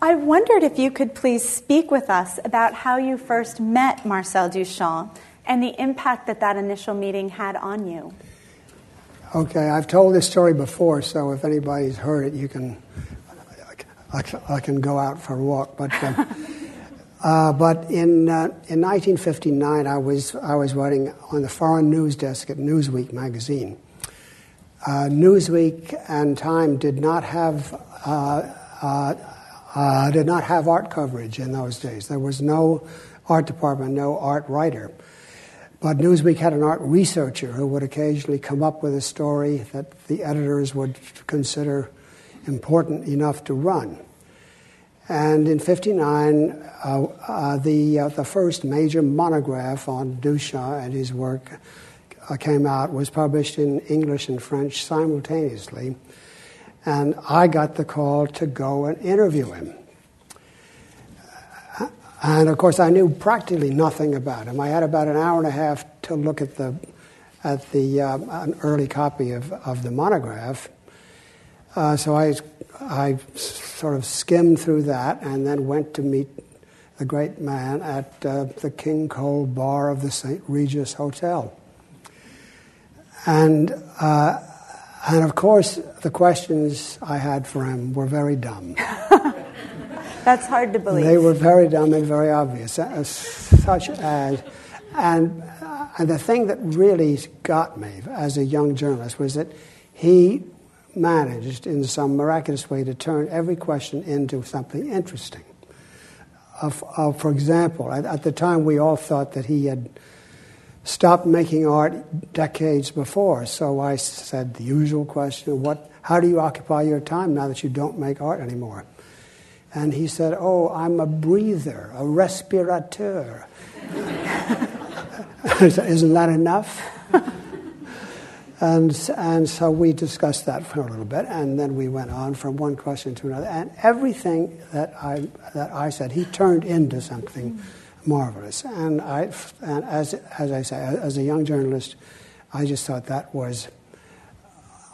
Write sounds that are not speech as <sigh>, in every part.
I wondered if you could please speak with us about how you first met Marcel Duchamp and the impact that that initial meeting had on you. Okay, I've told this story before, so if anybody's heard it, you can. I, I can go out for a walk, but. Uh, <laughs> uh, but in uh, in 1959, I was I was writing on the foreign news desk at Newsweek magazine. Uh, Newsweek and Time did not have uh, uh, did not have art coverage in those days. There was no art department, no art writer. But Newsweek had an art researcher who would occasionally come up with a story that the editors would consider important enough to run. And in '59, uh, uh, the uh, the first major monograph on Duchamp and his work uh, came out, was published in English and French simultaneously, and I got the call to go and interview him. And of course, I knew practically nothing about him. I had about an hour and a half to look at the at the uh, an early copy of, of the monograph. Uh, so I I sort of skimmed through that and then went to meet the great man at uh, the King Cole bar of the St. Regis Hotel. And uh, and of course, the questions I had for him were very dumb. <laughs> That's hard to believe. They were very dumb and very obvious, uh, such as, and, and the thing that really got me as a young journalist was that he managed, in some miraculous way, to turn every question into something interesting. Uh, for example, at, at, the time we all thought that he had stopped making art decades before. So I said the usual question: What? How do you occupy your time now that you don't make art anymore? And he said, Oh, I'm a breather, a respirateur. <laughs> Isn't that enough? and, and so we discussed that for a little bit, and then we went on from one question to another. And everything that I, that I said, he turned into something marvelous. And, I, and as, as I say, as a young journalist, I just thought that was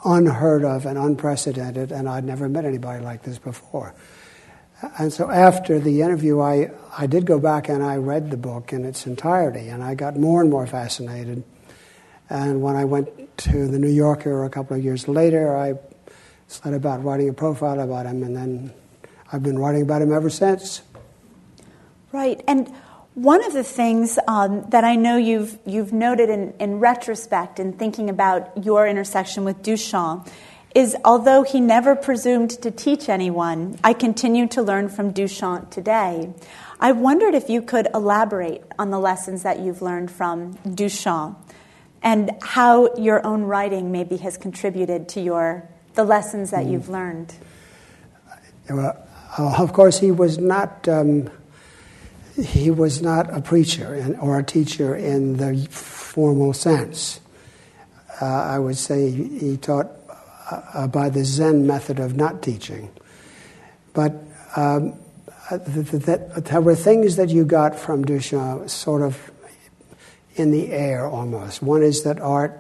unheard of and unprecedented, and I'd never met anybody like this before. And so after the interview, I, I did go back and I read the book in its entirety, and I got more and more fascinated. And when I went to the New Yorker a couple of years later, I set about writing a profile about him, and then I've been writing about him ever since. Right. And one of the things um, that I know you've, you've noted in, in retrospect in thinking about your intersection with Duchamp is although he never presumed to teach anyone, I continue to learn from Duchamp today. I wondered if you could elaborate on the lessons that you've learned from Duchamp and how your own writing maybe has contributed to your the lessons that mm. you've learned. Well, of course, he was not. Um, he was not a preacher or a teacher in the formal sense. Uh, I would say he taught uh, by the Zen method of not teaching. But um, that, there were things that you got from Duchamp sort of in the air almost. One is that art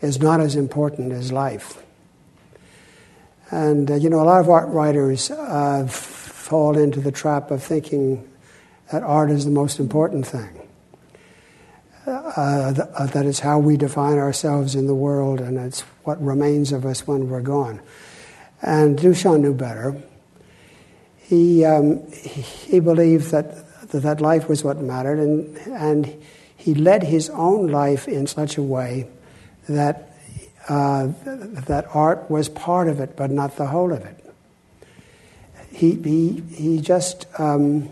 is not as important as life. And, uh, you know, a lot of art writers uh, fall into the trap of thinking that art is the most important thing. Uh, th- uh, that is how we define ourselves in the world, and it's what remains of us when we're gone. And Duchamp knew better. He, um, he believed that, that life was what mattered, and, and he led his own life in such a way that, uh, that art was part of it, but not the whole of it. He, he, he just, um,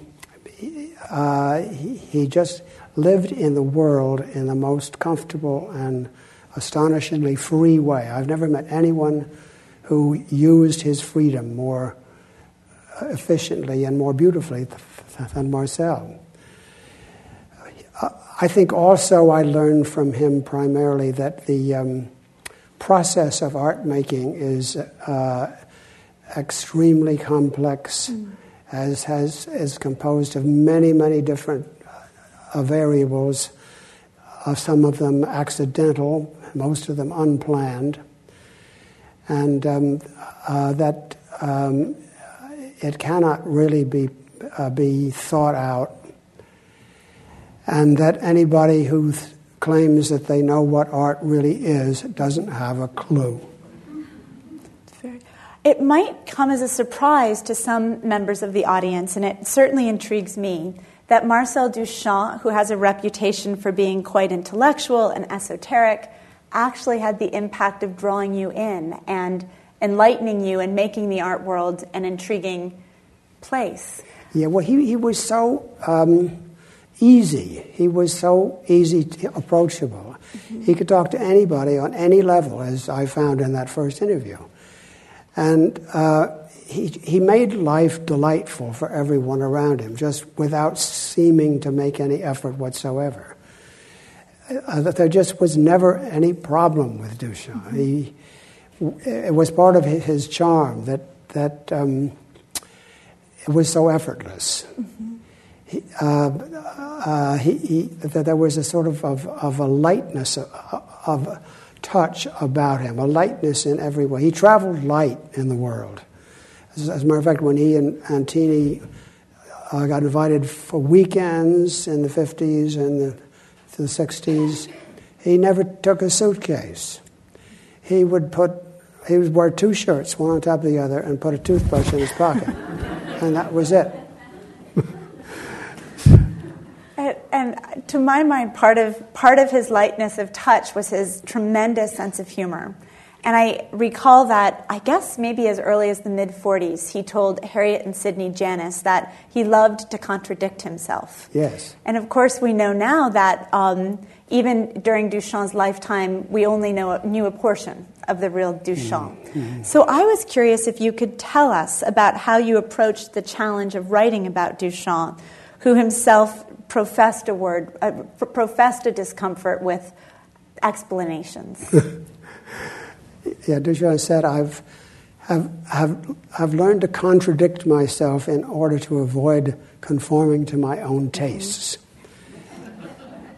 uh, he, he just lived in the world in the most comfortable and astonishingly free way. I've never met anyone who used his freedom more efficiently and more beautifully than Marcel. I think also I learned from him primarily that the um, process of art making is uh, extremely complex, mm. As has is composed of many many different uh, variables. Uh, some of them accidental, most of them unplanned, and um, uh, that um, it cannot really be, uh, be thought out, and that anybody who th- claims that they know what art really is doesn't have a clue. It might come as a surprise to some members of the audience, and it certainly intrigues me, that Marcel Duchamp, who has a reputation for being quite intellectual and esoteric, actually had the impact of drawing you in and enlightening you and making the art world an intriguing place. Yeah, well, he, he was so um, easy. He was so easy, to, approachable. Mm-hmm. He could talk to anybody on any level, as I found in that first interview. And uh, he, he made life delightful for everyone around him, just without seeming to make any effort whatsoever. Uh, there just was never any problem with Duchamp. Mm-hmm. He, it was part of his charm that, that um, it was so effortless. Mm-hmm. He, uh, uh, he, he, that there was a sort of, of, of a lightness of, of touch about him, a lightness in every way. He traveled light in the world. As, as a matter of fact, when he and Teeny uh, got invited for weekends in the 50s and the, the 60s, he never took a suitcase. He would put, he would wear two shirts, one on top of the other, and put a toothbrush in his pocket. <laughs> and that was it. And to my mind, part of, part of his lightness of touch was his tremendous sense of humor. And I recall that, I guess maybe as early as the mid 40s, he told Harriet and Sidney Janis that he loved to contradict himself. Yes. And of course, we know now that um, even during Duchamp's lifetime, we only know, knew a portion of the real Duchamp. Mm-hmm. So I was curious if you could tell us about how you approached the challenge of writing about Duchamp, who himself professed a word, uh, professed a discomfort with explanations. <laughs> yeah, Duchamp said, I've, have, have, have learned to contradict myself in order to avoid conforming to my own tastes.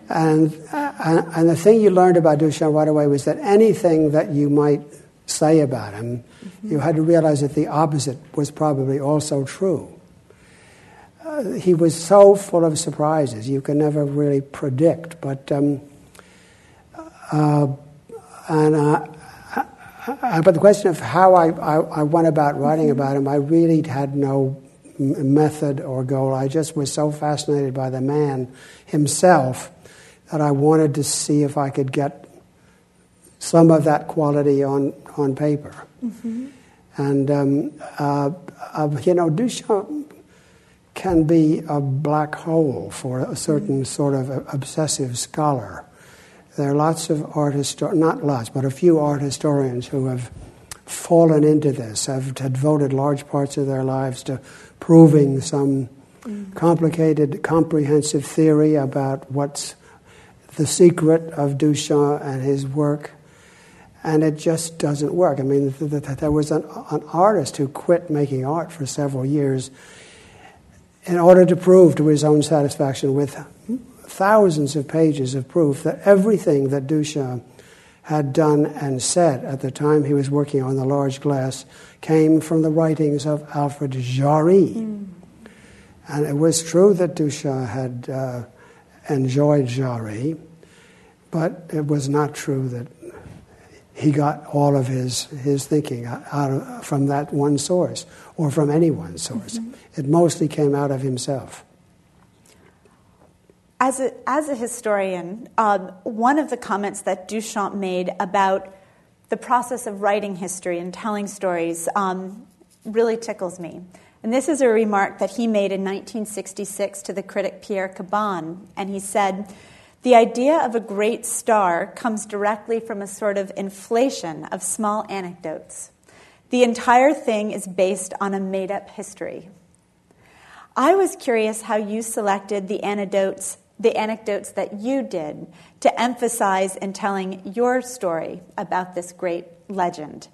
And, uh, and the thing you learned about Duchamp right away was that anything that you might say about him, mm-hmm. you had to realize that the opposite was probably also true he was so full of surprises. You can never really predict. But um, uh, and uh, uh, but the question of how I, I, I, went about writing mm-hmm. about him, I really had no method or goal. I just was so fascinated by the man himself that I wanted to see if I could get some of that quality on on paper. Mm-hmm. And um, uh, uh, you know, Duchamp can be a black hole for a certain sort of obsessive scholar. There are lots of art historians, not lots, but a few art historians who have fallen into this, have devoted large parts of their lives to proving some mm. complicated, comprehensive theory about what's the secret of Duchamp and his work. And it just doesn't work. I mean, there was an, an artist who quit making art for several years in order to prove to his own satisfaction with thousands of pages of proof that everything that Duchamp had done and said at the time he was working on the large glass came from the writings of Alfred Jarry. Mm. And it was true that Duchamp had uh, enjoyed Jarry, but it was not true that he got all of his, his thinking out of, from that one source or from any one source. Mm-hmm. It mostly came out of himself. As a, as a historian, um, one of the comments that Duchamp made about the process of writing history and telling stories um, really tickles me. And this is a remark that he made in 1966 to the critic Pierre Cabanne. And he said, The idea of a great star comes directly from a sort of inflation of small anecdotes. The entire thing is based on a made up history. I was curious how you selected the anecdotes, the anecdotes that you did to emphasize in telling your story about this great legend,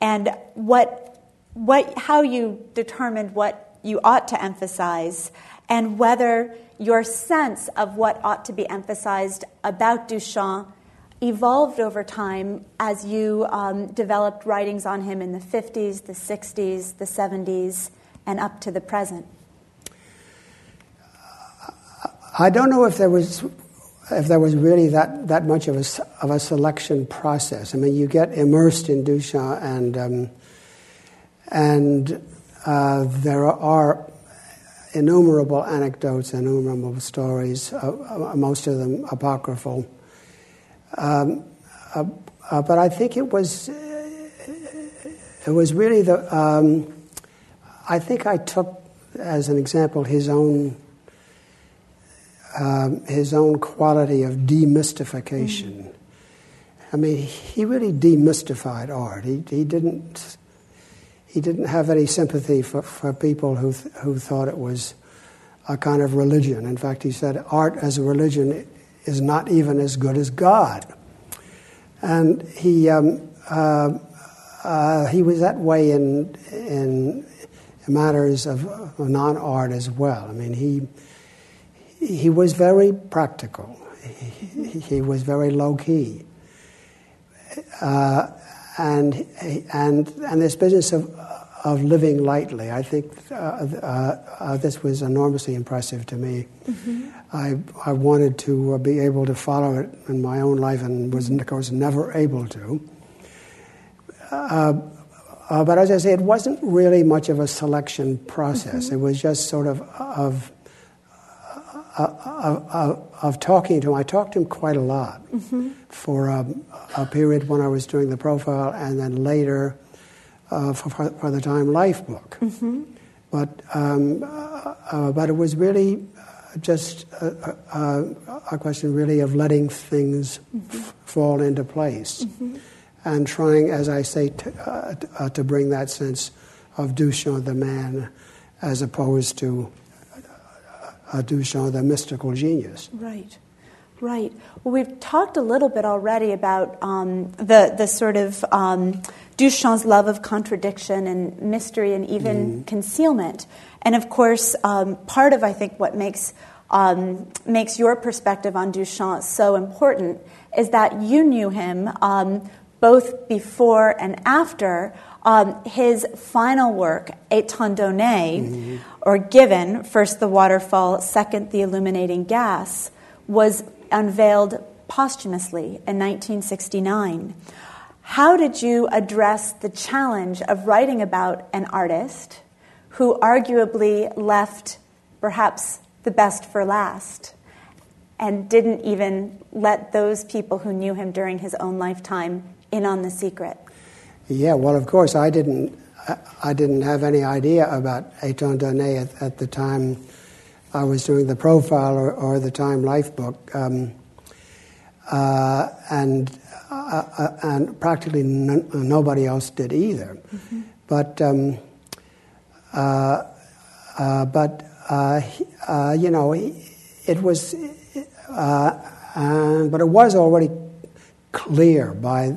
and what, what, how you determined what you ought to emphasize, and whether your sense of what ought to be emphasized about Duchamp evolved over time as you um, developed writings on him in the 50s, the 60s, the 70s, and up to the present? I don't know if there was if there was really that, that much of a, of a selection process. I mean, you get immersed in Duchamp, and um, and uh, there are innumerable anecdotes, innumerable stories, uh, uh, most of them apocryphal. Um, uh, uh but I think it was it was really the. Um, I think I took as an example his own um, his own quality of demystification. Mm. I mean, he really demystified art. He, he didn't he didn't have any sympathy for, for people who who thought it was a kind of religion. In fact, he said art as a religion is not even as good as God. And he um, uh, uh, he was that way in in matters of, of non art as well. I mean, he he was very practical. He, he was very low key. Uh, and, and, and this business of, of living lightly, I think uh, uh, uh this was enormously impressive to me. Mm-hmm. I, I wanted to be able to follow it in my own life and was, of course, never able to. Uh, uh, but as I say, it wasn't really much of a selection process. Mm-hmm. It was just sort of of of, of, talking to him. I talked to him quite a lot mm-hmm. for a, a, period when I was doing the profile, and then later uh, for, for, the Time Life book. Mm-hmm. But um, uh, uh but it was really just a, a, a, question, really, of letting things mm-hmm. f- fall into place, mm-hmm. and trying, as I say, to, uh, uh, to bring that sense of Duchamp the man, as opposed to uh, Duchamp, the mystical genius. Right, right. Well, we've talked a little bit already about um, the, the sort of um, Duchamp's love of contradiction and mystery and even mm. concealment. And of course, um, part of, I think, what makes, um, makes your perspective on Duchamp so important is that you knew him um, both before and after um, his final work, Etant donné, mm-hmm. or Given, first the waterfall, second the illuminating gas, was unveiled posthumously in 1969. How did you address the challenge of writing about an artist who arguably left perhaps the best for last and didn't even let those people who knew him during his own lifetime in on the secret? Yeah, well, of course, I didn't. I didn't have any idea about Etant donné at, at the time I was doing the profile or, or the Time Life book, um, uh, and uh, uh, and practically n- nobody else did either. Mm-hmm. But um, uh, uh, but uh, you know, it was, but it was already clear by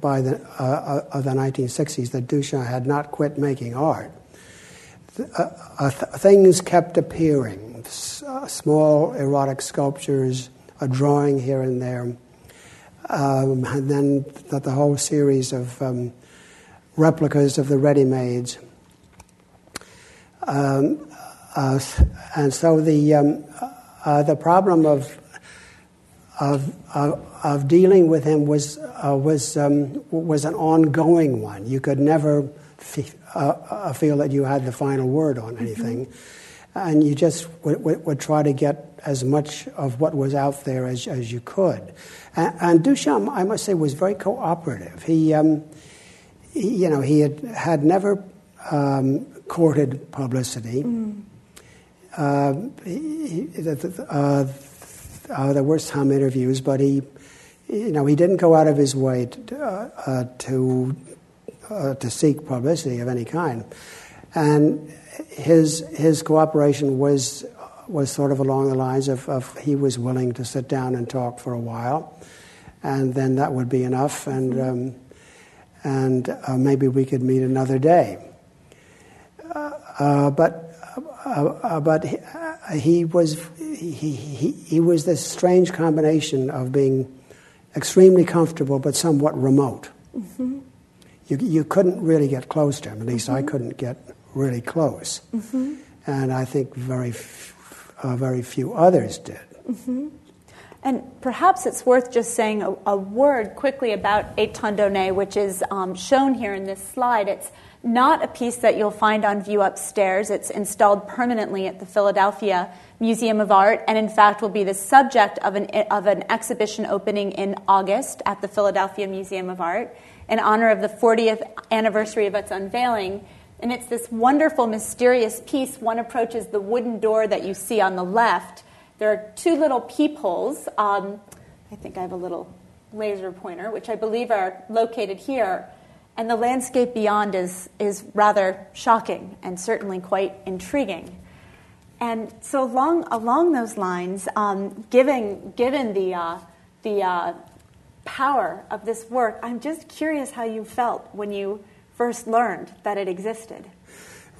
by the, uh, uh of the 1960s that Duchamp had not quit making art. Uh, uh, th- things kept appearing uh, small erotic sculptures, a drawing here and there, um, and then the, the, whole series of um, replicas of the ready mades. Um, uh, and so the, um, the problem of of, of, of dealing with him was, uh, was, um, was an ongoing one. You could never f- uh, uh, feel that you had the final word on mm-hmm. anything. Mm-hmm. And you just w- w- would try to get as much of what was out there as, as you could. And, and Duchamp, I must say, was very cooperative. He, um, he you know, he had, had never um, courted publicity. Mm. Uh, he, uh, uh, there were some interviews, but he, you know, he didn't go out of his way to uh, uh, to, uh, to seek publicity of any kind, and his his cooperation was was sort of along the lines of, of he was willing to sit down and talk for a while, and then that would be enough, and um, and uh, maybe we could meet another day. Uh, but but he was he, he, he was this strange combination of being extremely comfortable but somewhat remote. Mm-hmm. You, you couldn't really get close to him. At least mm-hmm. I couldn't get really close. Mm-hmm. And I think very, f- uh, very few others did. Mm-hmm. And perhaps it's worth just saying a, a word quickly about Etant Donné, which is um, shown here in this slide. It's not a piece that you'll find on view upstairs. It's installed permanently at the Philadelphia Museum of Art, and in fact will be the subject of an, of an exhibition opening in August at the Philadelphia Museum of Art in honor of the 40th anniversary of its unveiling. And it's this wonderful, mysterious piece. One approaches the wooden door that you see on the left there are two little peepholes. Um, I think I have a little laser pointer, which I believe are located here. And the landscape beyond is, is rather shocking and certainly quite intriguing. And so, along, along those lines, um, given, given the, uh, the uh, power of this work, I'm just curious how you felt when you first learned that it existed.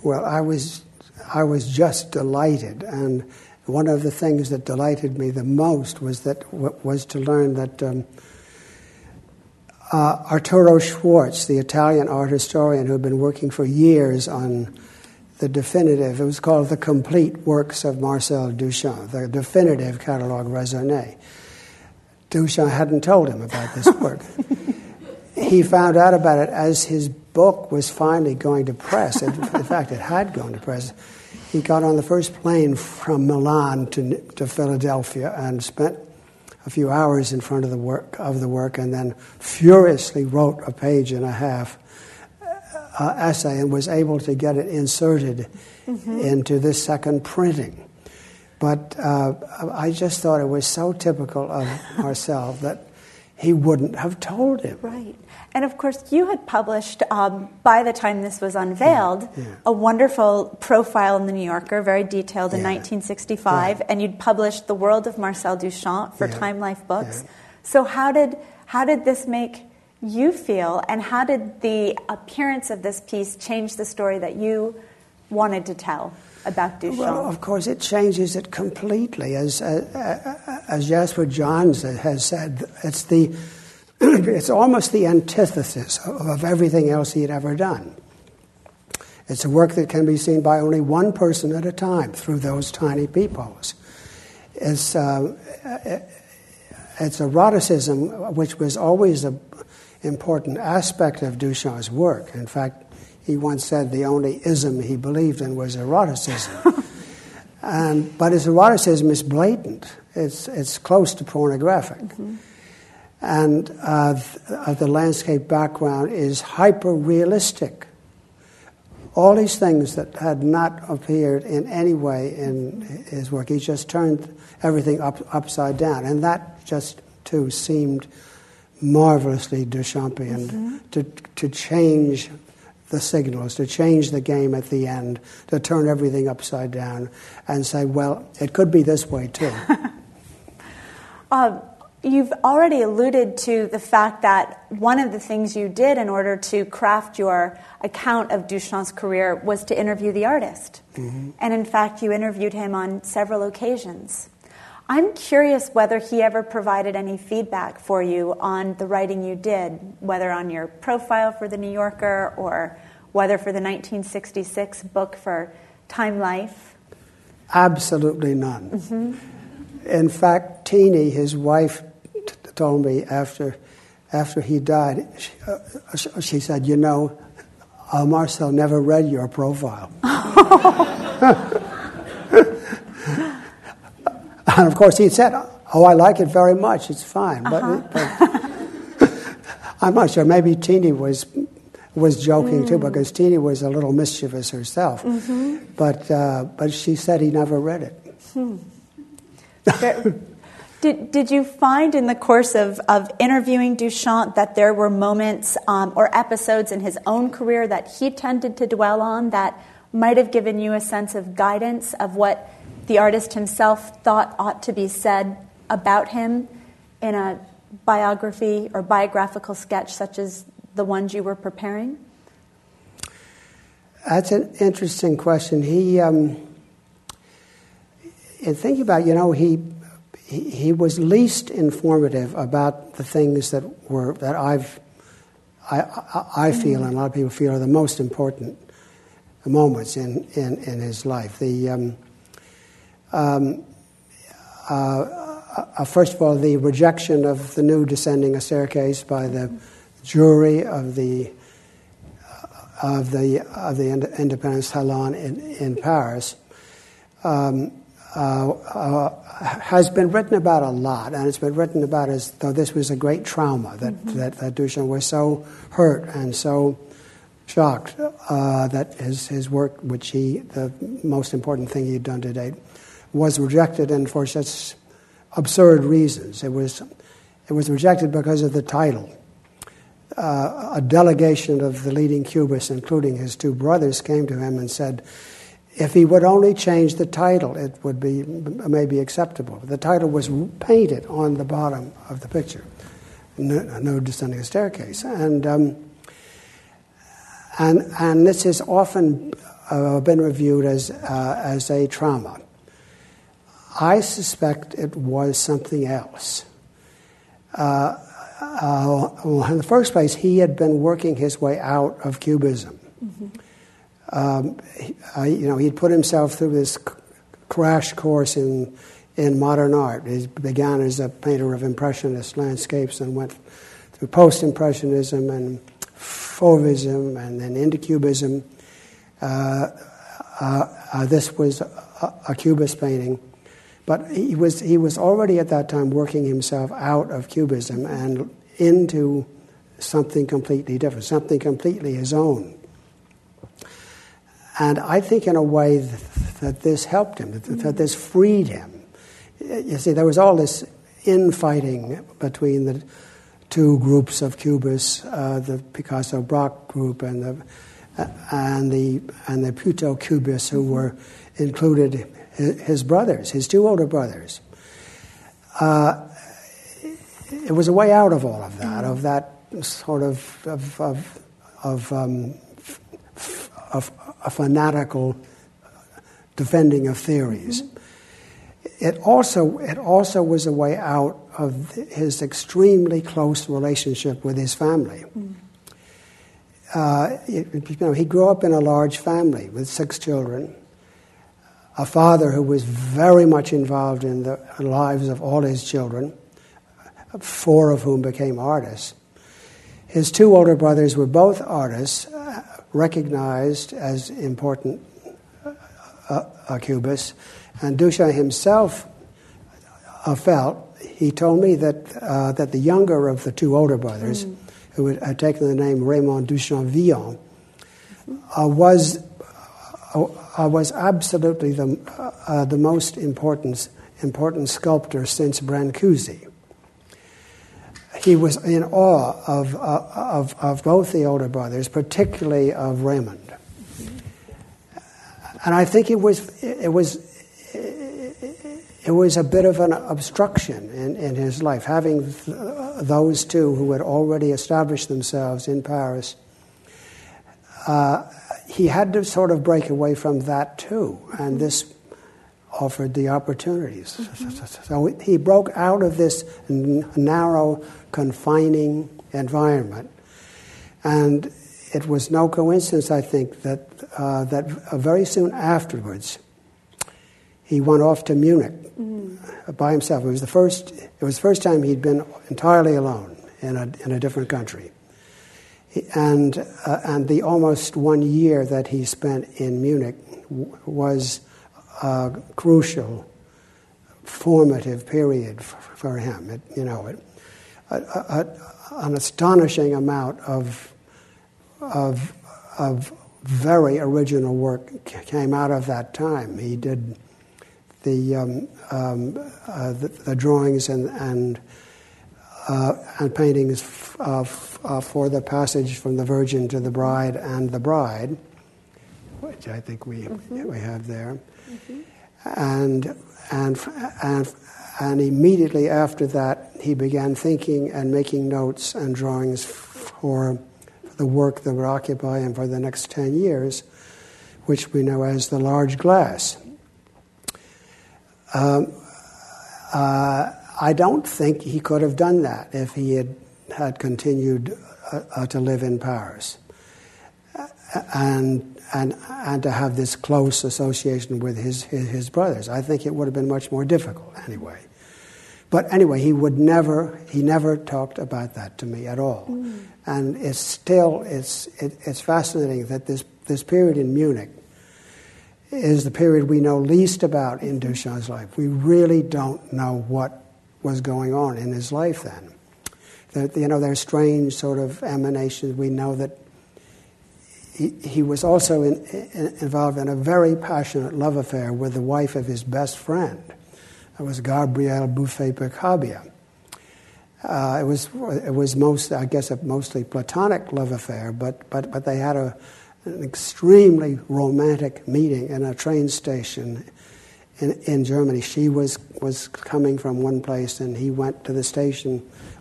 Well, I was, I was just delighted. And one of the things that delighted me the most was that was to learn that um, uh, Arturo Schwarz, the Italian art historian who had been working for years on the definitive, it was called the Complete Works of Marcel Duchamp, the definitive catalogue raisonné. Duchamp hadn't told him about this <laughs> work. he found out about it as his book was finally going to press. In, in fact, it had gone to press he got on the first plane from Milan to, to Philadelphia and spent a few hours in front of the work of the work, and then furiously wrote a page and a half uh, essay and was able to get it inserted mm-hmm. into this second printing. But uh, I just thought it was so typical of <laughs> Marcel that he wouldn't have told him. Right. And of course, you had published, um, by the time this was unveiled, yeah, yeah. a wonderful profile in the New Yorker, very detailed in yeah. 1965, and you'd published The World of Marcel Duchamp for Time Life Books. So, how did, how did this make you feel, and how did the appearance of this piece change the story that you wanted to tell? About Duchamp? Well, of course, it changes it completely. As, uh, as Jasper Johns has said, it's the <clears throat> it's almost the antithesis of, of everything else he had ever done. It's a work that can be seen by only one person at a time through those tiny peepholes. It's, uh, it's eroticism, which was always an important aspect of Duchamp's work. In fact, he once said the only ism he believed in was eroticism. <laughs> and, but his eroticism is blatant, it's, it's close to pornographic. Mm-hmm and uh, uh, the landscape background is hyper realistic. All these things that had not appeared in any way in his work, he just turned everything up, upside down. And that just, too, seemed marvelously Duchampian mm-hmm. to, to change the signals, to change the game at the end, to turn everything upside down and say, well, it could be this way too. <laughs> uh, You've already alluded to the fact that one of the things you did in order to craft your account of Duchamp's career was to interview the artist. Mm-hmm. And in fact, you interviewed him on several occasions. I'm curious whether he ever provided any feedback for you on the writing you did, whether on your profile for The New Yorker or whether for the 1966 book for Time Life. Absolutely none. Mm-hmm. In fact, Teeny, his wife, told me after, after he died, she, uh, she said, You know, uh, Marcel never read your profile. <laughs> and of course, he said, Oh, I like it very much. It's fine. Uh-huh. But, but <laughs> I'm not sure. Maybe Teeny was was joking mm. too, because Teeny was a little mischievous herself. Mm-hmm. But uh, but she said he never read it. Hmm. <laughs> Did, did you find in the course of, of interviewing Duchamp that there were moments um, or episodes in his own career that he tended to dwell on that might have given you a sense of guidance of what the artist himself thought ought to be said about him in a biography or biographical sketch such as the ones you were preparing? That's an interesting question. He, um, in thinking about, you know, he he, was least informative about the things that were that I've I, I, feel and a lot of people feel are the most important moments in, in, in his life. The, um, um, uh, uh, first of all, the rejection of the Nude Descending a Staircase by the jury of the of the of the Independence Salon in, in Paris um, uh, uh, has been written about a lot, and it's been written about as though this was a great trauma that mm-hmm. that, that Duchamp was so hurt and so shocked uh, that his his work, which he the most important thing he'd done to date, was rejected, and for such absurd reasons. It was it was rejected because of the title uh, a delegation of the leading Cubists, including his two brothers, came to him and said, if he would only change the title, it would be maybe acceptable. The title was painted on the bottom of the picture, no, descending staircase, and um, and and this has often uh, been reviewed as uh, as a trauma. I suspect it was something else. Uh, uh, well, in the first place, he had been working his way out of Cubism. Mm-hmm. Um, you know, he'd put himself through this crash course in in modern art. He began as a painter of impressionist landscapes and went through post-impressionism and fauvism and then into cubism. Uh, uh, uh this was a, a cubist painting. But he was, he was already at that time working himself out of Cubism and into something completely different, something completely his own. And I think, in a way, that, this helped him, that, this freed him. You see, there was all this infighting between the two groups of Cubists, uh, the Picasso Braque group and the, uh, and the, and the Puteaux Cubists, who were included his brothers, his two older brothers. Uh, it was a way out of all of that, of that sort of of of, of, um, of a fanatical defending of theories. Mm-hmm. It also it also was a way out of his extremely close relationship with his family. Mm. Uh, it, you know, he grew up in a large family with six children a father who was very much involved in the lives of all his children, four of whom became artists. His two older brothers were both artists, uh, recognized as important uh, uh, and Duchamp himself uh, felt, he told me that, uh, that the younger of the two older brothers, mm. who had, had, taken the name Raymond Duchamp Villon, uh, was uh, was absolutely the, uh, the most important, important sculptor since Brancusi. He was in awe of, uh, of, of both the older brothers, particularly of Raymond. And I think it was, it was, it was a bit of an obstruction in, in his life, having th- those two who had already established themselves in Paris. Uh, he had to sort of break away from that too, and this offered the opportunities. Mm-hmm. So he broke out of this narrow, confining environment, and it was no coincidence, I think, that uh, that very soon afterwards he went off to Munich mm. by himself. It was the first. It was the first time he'd been entirely alone in a in a different country and uh, and the almost one year that he spent in Munich w- was a crucial, formative period f- for him. It, you know, it, a, a, an astonishing amount of of of very original work came out of that time. He did the um, um, uh, the, the, drawings and and uh, and paintings f- uh, f- uh, for the passage from the Virgin to the Bride and the Bride, which I think we mm-hmm. we have there, mm-hmm. and and and and immediately after that he began thinking and making notes and drawings for the work that would occupy him for the next ten years, which we know as the large glass. Um, uh, I don't think he could have done that if he had, had continued uh, uh, to live in Paris. And, and, and to have this close association with his, his, his brothers. I think it would have been much more difficult anyway. But anyway, he would never, he never talked about that to me at all. Mm. And it's still, it's, it, it's fascinating that this, this period in Munich is the period we know least about in Duchamp's life. We really don't know what was going on in his life then. That, you know, there's strange sort of emanations. We know that he, he was also in, in, involved in a very passionate love affair with the wife of his best friend. It was Gabrielle Buffet-Picabia. Uh, it was it was most I guess a mostly platonic love affair, but but but they had a an extremely romantic meeting in a train station in, in Germany. She was was coming from one place, and he went to the station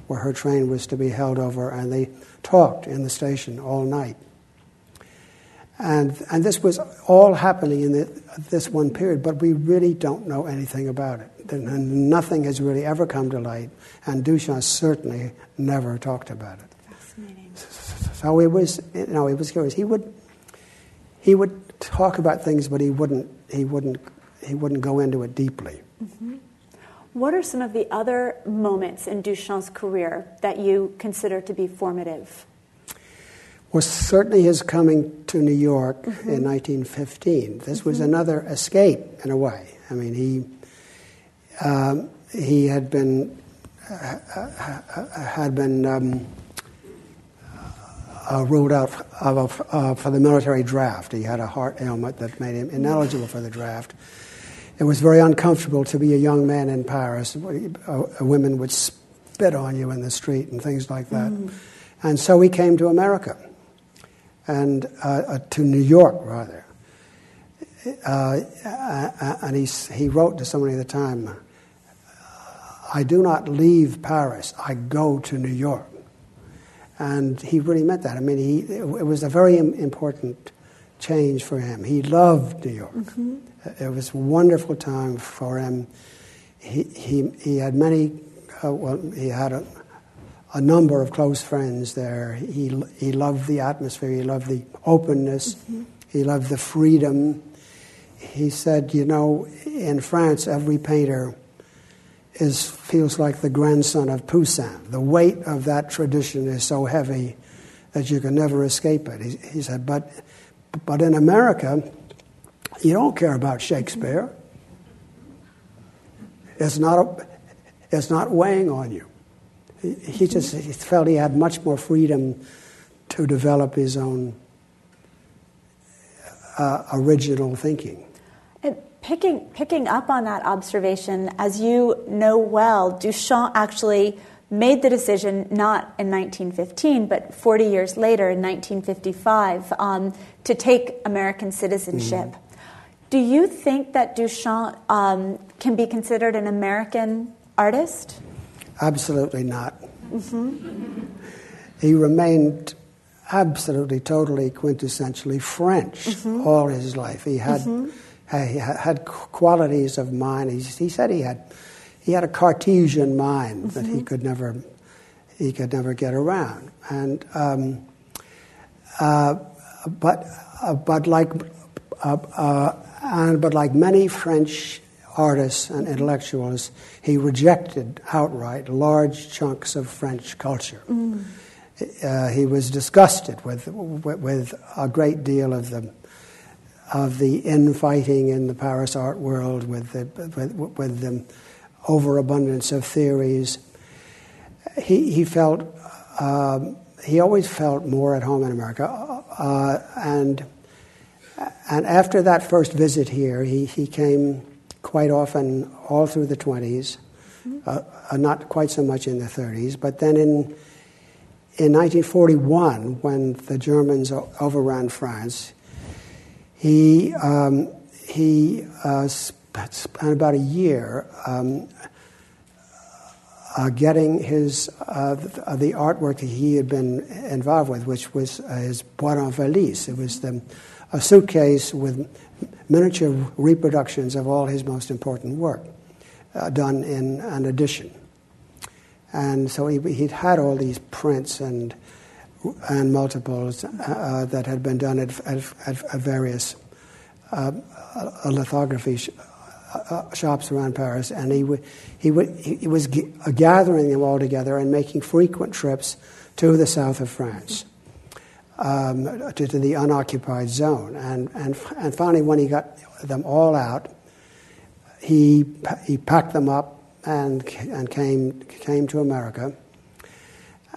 where her train was to be held over, and they talked in the station all night. And, and this was all happening in the, this one period, but we really don't know anything about it. Nothing has really ever come to light, and Duchamp certainly never talked about it. Fascinating. So it was, you know, it was curious. He would, he would talk about things, but he wouldn't, he wouldn't, he wouldn't go into it deeply. Mm-hmm. What are some of the other moments in Duchamp's career that you consider to be formative? Was certainly his coming to New York mm-hmm. in 1915. This mm-hmm. was another escape in a way. I mean, he um, he had been uh, uh, had been um, uh, ruled out of, uh, for the military draft. He had a heart ailment that made him ineligible for the draft. It was very uncomfortable to be a young man in Paris. women would spit on you in the street and things like that. Mm. And so he came to America and uh, uh, to New York rather. Uh, uh, and he, he wrote to somebody at the time, I do not leave Paris, I go to New York. And he really meant that. I mean, he, it was a very important change for him. He loved New York. Mm-hmm. It was a wonderful time for him. He, he, he had many, uh, well, he had a, a number of close friends there. He, he loved the atmosphere, he loved the openness, mm-hmm. he loved the freedom. He said, You know, in France, every painter is, feels like the grandson of Poussin. The weight of that tradition is so heavy that you can never escape it. He, he said, but, but in America, you don't care about Shakespeare. It's not, a, it's not weighing on you he just he felt he had much more freedom to develop his own uh, original thinking. And picking, picking up on that observation, as you know well, Duchamp actually made the decision not in 1915, but 40 years later in 1955 um, to take American citizenship. Mm. Do you think that Duchamp um, can be considered an American artist? Absolutely not. Mm-hmm. He remained absolutely, totally, quintessentially French mm-hmm. all his life. He had, he had qualities of mind. He, said he had, he had a Cartesian mind that he could never, he could never get around. And, um, uh, but, uh, but like, uh, uh and, but like many French artists and intellectuals, he rejected outright large chunks of French culture. Mm. Uh, he was disgusted with, with a great deal of the of the infighting in the Paris art world, with the with, with the overabundance of theories. He he felt um, he always felt more at home in America, uh, and and after that first visit here, he he came quite often all through the 20s, uh, uh, not quite so much in the 30s. But then in, in 1941, when the Germans overran France, he, um, he uh, spent about a year um, uh, getting his uh, the, the, artwork that he had been involved with, which was uh, his boîte en valise. It was the, a suitcase with miniature reproductions of all his most important work uh, done in an edition. And so he, would had all these prints and and multiples uh, that had been done at, at, at various uh, lithography sh- uh, shops around Paris, and he, w- he, w- he was g- gathering them all together and making frequent trips to the south of France, um, to, to, the unoccupied zone. And, and, and finally, when he got them all out, he, he packed them up and, and came, came to America.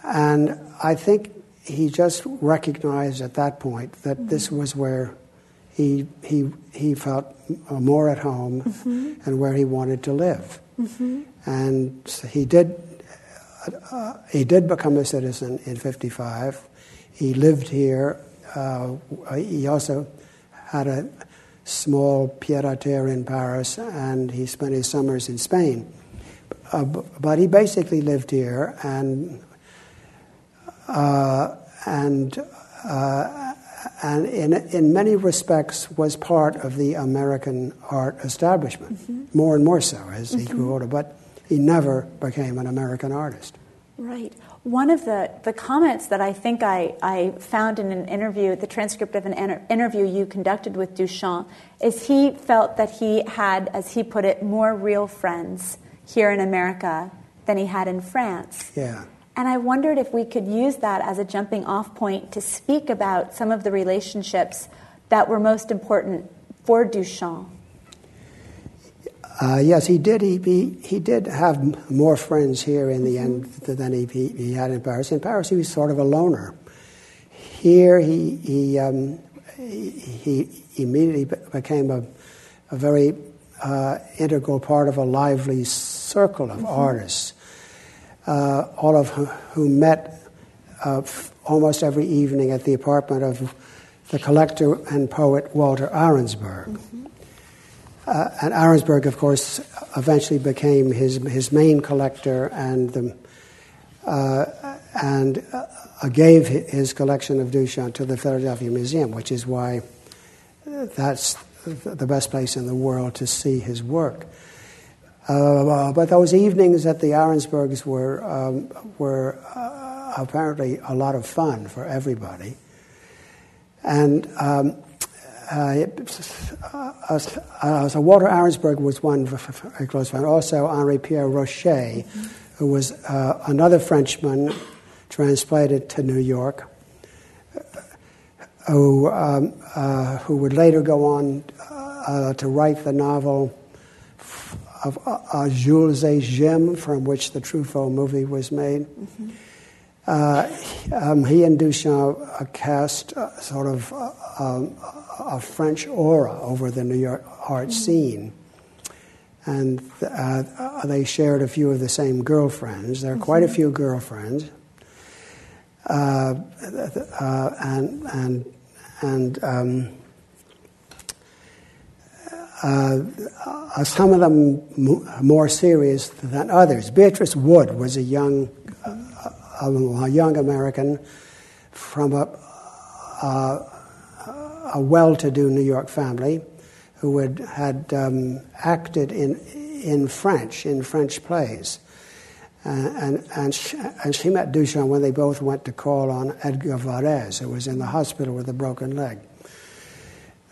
And I think he just recognized at that point that mm-hmm. this was where he, he, he felt more at home mm-hmm. and where he wanted to live. Mm-hmm. And he did, uh, he did become a citizen in 55. He lived here. Uh, he also had a small pied-à-terre in Paris, and he spent his summers in Spain. Uh, but he basically lived here, and uh, and uh, and in in many respects was part of the American art establishment, mm-hmm. more and more so as mm-hmm. he grew older. But he never became an American artist. Right. One of the, the comments that I think I, I found in an interview, the transcript of an inter- interview you conducted with Duchamp, is he felt that he had, as he put it, more real friends here in America than he had in France. Yeah. And I wondered if we could use that as a jumping off point to speak about some of the relationships that were most important for Duchamp. Uh, yes, he did. He, he, he, did have more friends here in the end than he, he, had in Paris. In Paris, he was sort of a loner. Here, he, he, um, he, immediately became a, a very uh, integral part of a lively circle of mm-hmm. artists, uh, all of whom met uh, f- almost every evening at the apartment of the collector and poet Walter Arensberg. Mm-hmm. Uh, and Arensberg, of course, eventually became his, his main collector and, the, uh, and uh, gave his collection of Duchamp to the Philadelphia Museum, which is why that's the best place in the world to see his work. Uh, but those evenings at the Arensbergs were, um, were uh, apparently a lot of fun for everybody. And um, uh, uh, uh, Walter Arensberg was one close friend. Also, Henri Pierre Roché, mm-hmm. who was uh, another Frenchman transplanted to New York, who, um, uh, who would later go on uh, to write the novel of Jules et Jim, from which the Truffaut movie was made. Mm-hmm. Uh, um, he and Duchamp uh, cast uh, sort of um, a French aura over the New York art mm-hmm. scene. And uh, they shared a few of the same girlfriends. There are mm-hmm. quite a few girlfriends. Uh, uh, and and and um, uh, some of them more serious than others. Beatrice Wood was a young, a young American from a, a well-to-do New York family who had, had um, acted in, in French, in French plays. Uh, and, and, she, and she met Duchamp when they both went to call on Edgard Varèse, who was in the hospital with a broken leg.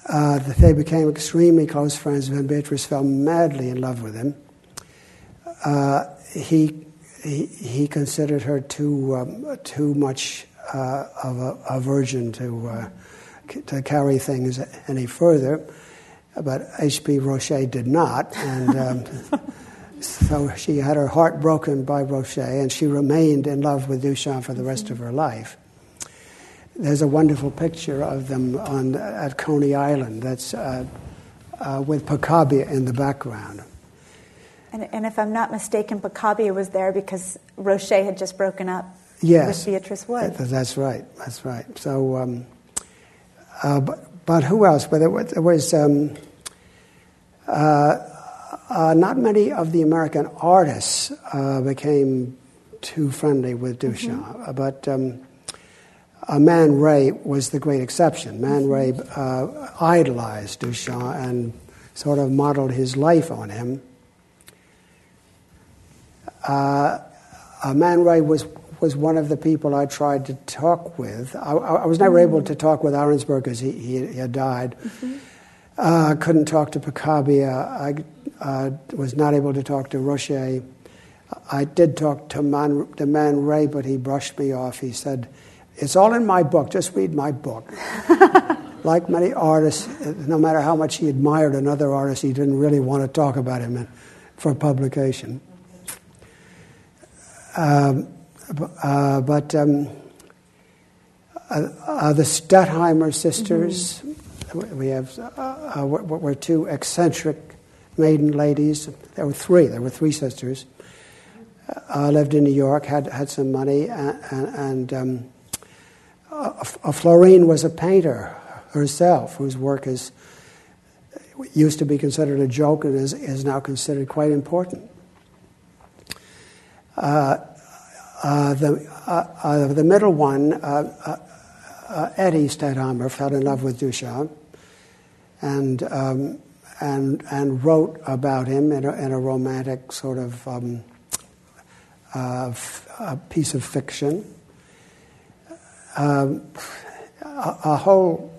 Uh, they became extremely close friends, and Beatrice fell madly in love with him. Uh, he, he, he considered her too, um, too much uh, of a, a virgin to, uh, to carry things any further, but H.P. Roché did not, and um, <laughs> so she had her heart broken by Roché, and she remained in love with Duchamp for the rest of her life. There's a wonderful picture of them on, at Coney Island that's uh, uh, with Picabia in the background. And, and, if I'm not mistaken, Picabia was there because Roché had just broken up yes, with Beatrice Wood. That's right. That's right. So um, uh, but, but, who else? But there was, there was um, uh, uh, not many of the American artists uh, became too friendly with Duchamp, mm-hmm. but um, Man Ray was the great exception. Man mm-hmm. Ray uh, idolized Duchamp and sort of modeled his life on him. Uh, Man Ray was was one of the people I tried to talk with. I, I was never mm-hmm. able to talk with Arensberg because he, he, he, had died. Mm-hmm. Uh, couldn't talk to Picabia. I uh, was not able to talk to Roché. I did talk to Man, to Man Ray, but he brushed me off. He said, It's all in my book, just read my book. <laughs> like many artists, no matter how much he admired another artist, he didn't really want to talk about him for publication. Um, uh, but um, uh, uh, the Stettheimer sisters, mm-hmm. we have, uh, uh, were, were two eccentric maiden ladies. There were three. There were three sisters. Uh, lived in New York, had had some money, and, and, and um, uh, Florine was a painter herself, whose work is used to be considered a joke and is, is now considered quite important. Uh, uh, the, uh, uh the middle one, Ettie Stettheimer, fell in love with Duchamp and, um, and, and wrote about him in a, in a romantic sort of um, piece of fiction. Um, a, a, whole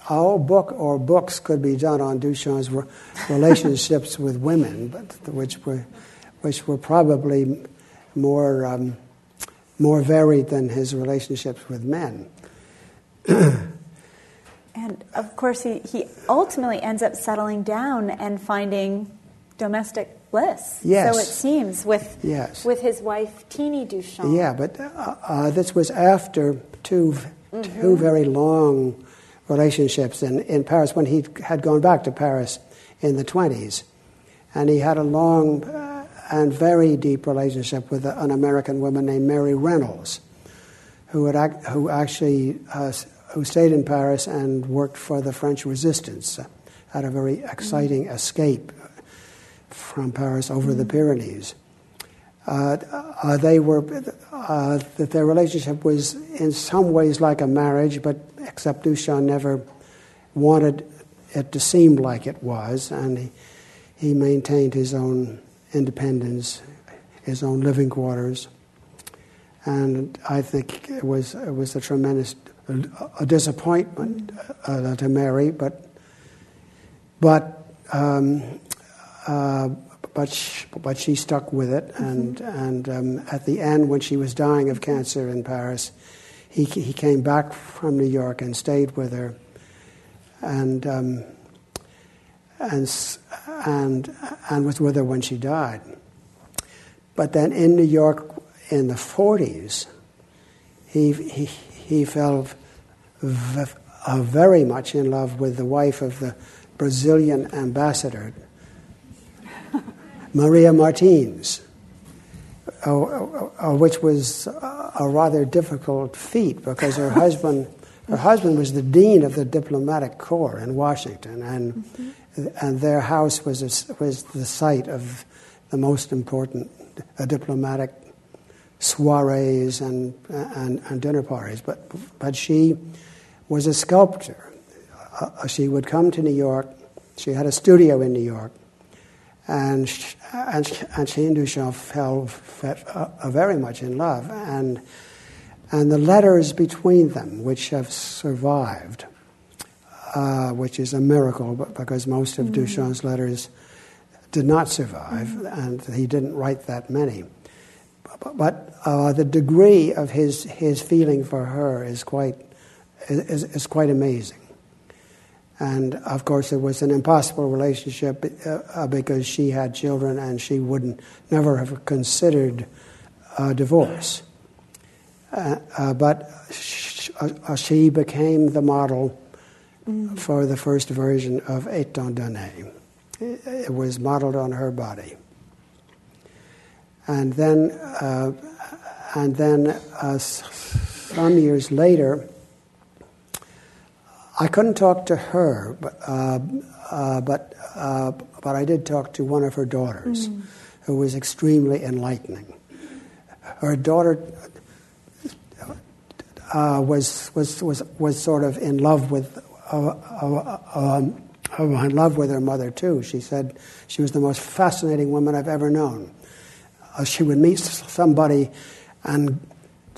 a whole book or books could be done on Duchamp's re- relationships <laughs> with women, but which were which were probably more um, more varied than his relationships with men. <clears throat> and of course, he, he ultimately ends up settling down and finding domestic bliss. Yes. So it seems with yes. with his wife Teeny Duchamp. Yeah, but uh, uh, this was after 2 mm-hmm. two very long relationships in, in Paris when he had gone back to Paris in the twenties, and he had a long uh, and very deep relationship with an American woman named Mary Reynolds, who had who actually uh, who stayed in Paris and worked for the French Resistance. had a very exciting mm-hmm. escape from Paris over the Pyrenees. Uh, uh, they were uh, that their relationship was in some ways like a marriage, but except Duchamp never wanted it to seem like it was, and he, he maintained his own independence, his own living quarters, and I think it was it was a tremendous a disappointment uh, to Mary, but but um, uh, but she, but she stuck with it, and mm-hmm. and um, at the end, when she was dying of cancer in Paris, he he came back from New York and stayed with her, and um, and and and was with her when she died. But then in New York in the 40s, he he he fell v- uh, very much in love with the wife of the Brazilian ambassador <laughs> Maria Martins, uh, uh, uh, which was a rather difficult feat because her <laughs> husband, her husband was the dean of the diplomatic corps in Washington, and mm-hmm. And their house was a, was the site of the most important uh, diplomatic soirees and, and, and dinner parties. But but she was a sculptor. Uh, she would come to New York. She had a studio in New York and and, and she and Duchamp fell, fell uh, very much in love, and and the letters between them, which have survived, uh, which is a miracle, because most of mm. Duchamp's letters did not survive, mm. and he didn't write that many. But, but uh, the degree of his his feeling for her is quite is, is quite amazing. And of course, it was an impossible relationship uh, uh, because she had children and she wouldn't never have considered a divorce. Uh, uh, but sh- uh, she became the model mm. for the first version of Étant donné. It, was modeled on her body. And then, uh, and then some years later, I couldn't talk to her, but uh, uh, but uh, but I did talk to one of her daughters, mm. who was extremely enlightening. Her daughter uh, was was was was sort of in love with. Uh, uh, um, in love with her mother too. She said she was the most fascinating woman I've ever known. she would meet somebody and